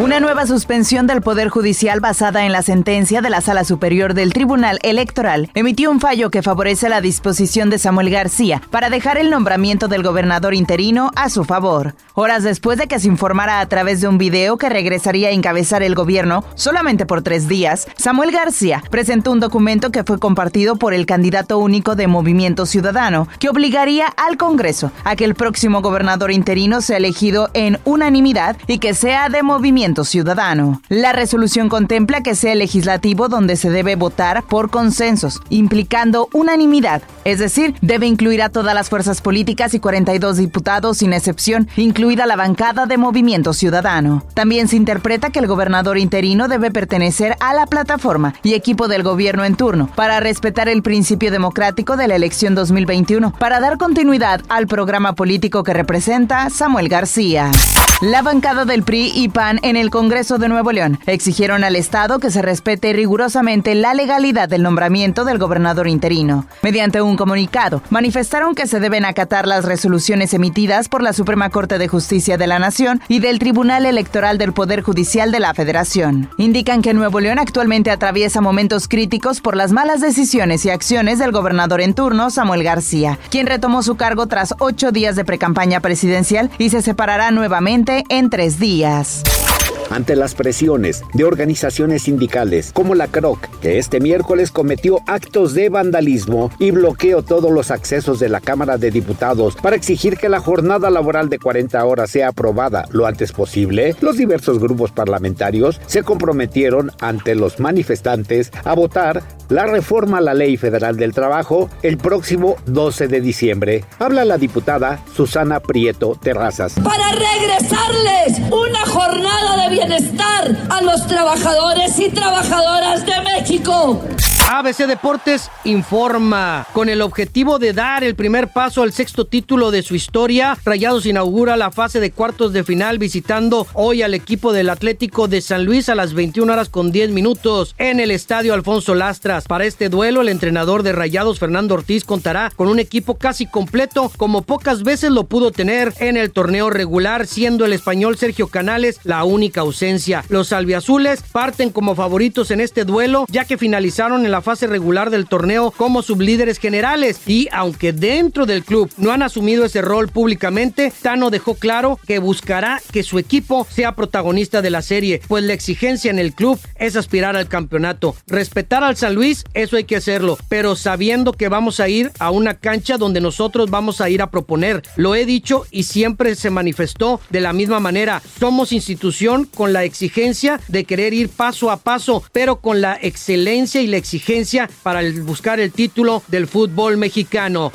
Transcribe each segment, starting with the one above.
Una nueva suspensión del Poder Judicial basada en la sentencia de la Sala Superior del Tribunal Electoral emitió un fallo que favorece la disposición de Samuel García para dejar el nombramiento del gobernador interino a su favor. Horas después de que se informara a través de un video que regresaría a encabezar el gobierno solamente por tres días, Samuel García presentó un documento que fue compartido por el candidato único de Movimiento Ciudadano, que obligaría al Congreso a que el próximo gobernador interino sea elegido en unanimidad y que sea de movimiento Ciudadano. La resolución contempla que sea el legislativo donde se debe votar por consensos, implicando unanimidad, es decir, debe incluir a todas las fuerzas políticas y 42 diputados sin excepción, incluida la bancada de Movimiento Ciudadano. También se interpreta que el gobernador interino debe pertenecer a la plataforma y equipo del gobierno en turno para respetar el principio democrático de la elección 2021, para dar continuidad al programa político que representa Samuel García. La bancada del PRI y PAN en el Congreso de Nuevo León exigieron al Estado que se respete rigurosamente la legalidad del nombramiento del gobernador interino. Mediante un comunicado, manifestaron que se deben acatar las resoluciones emitidas por la Suprema Corte de Justicia de la Nación y del Tribunal Electoral del Poder Judicial de la Federación. Indican que Nuevo León actualmente atraviesa momentos críticos por las malas decisiones y acciones del gobernador en turno, Samuel García, quien retomó su cargo tras ocho días de precampaña presidencial y se separará nuevamente en tres días ante las presiones de organizaciones sindicales como la CROC, que este miércoles cometió actos de vandalismo y bloqueó todos los accesos de la Cámara de Diputados para exigir que la jornada laboral de 40 horas sea aprobada lo antes posible, los diversos grupos parlamentarios se comprometieron ante los manifestantes a votar la reforma a la Ley Federal del Trabajo el próximo 12 de diciembre. Habla la diputada Susana Prieto Terrazas. Para regresarles una jornada de bienestar a los trabajadores y trabajadoras de México. ABC Deportes informa. Con el objetivo de dar el primer paso al sexto título de su historia, Rayados inaugura la fase de cuartos de final visitando hoy al equipo del Atlético de San Luis a las 21 horas con 10 minutos en el estadio Alfonso Lastras. Para este duelo, el entrenador de Rayados, Fernando Ortiz, contará con un equipo casi completo, como pocas veces lo pudo tener en el torneo regular, siendo el español Sergio Canales la única ausencia. Los albiazules parten como favoritos en este duelo, ya que finalizaron en la fase regular del torneo como sublíderes generales y aunque dentro del club no han asumido ese rol públicamente, Tano dejó claro que buscará que su equipo sea protagonista de la serie, pues la exigencia en el club es aspirar al campeonato. Respetar al San Luis, eso hay que hacerlo, pero sabiendo que vamos a ir a una cancha donde nosotros vamos a ir a proponer. Lo he dicho y siempre se manifestó de la misma manera. Somos institución con la exigencia de querer ir paso a paso, pero con la excelencia y la exigencia para buscar el título del fútbol mexicano.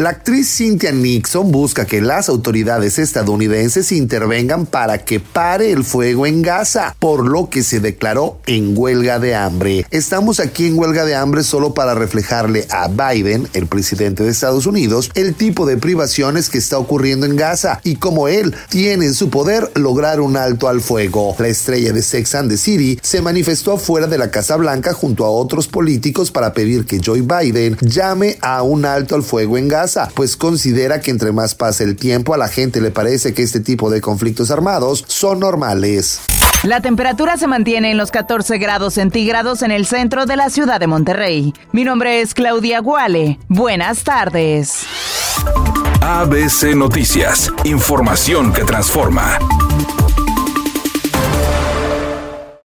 La actriz Cynthia Nixon busca que las autoridades estadounidenses intervengan para que pare el fuego en Gaza, por lo que se declaró en huelga de hambre. Estamos aquí en huelga de hambre solo para reflejarle a Biden, el presidente de Estados Unidos, el tipo de privaciones que está ocurriendo en Gaza y cómo él tiene en su poder lograr un alto al fuego. La estrella de Sex and the City se manifestó afuera de la Casa Blanca junto a otros políticos para pedir que Joe Biden llame a un alto al fuego en Gaza pues considera que entre más pasa el tiempo a la gente le parece que este tipo de conflictos armados son normales. La temperatura se mantiene en los 14 grados centígrados en el centro de la ciudad de Monterrey. Mi nombre es Claudia Guale. Buenas tardes. ABC Noticias, información que transforma.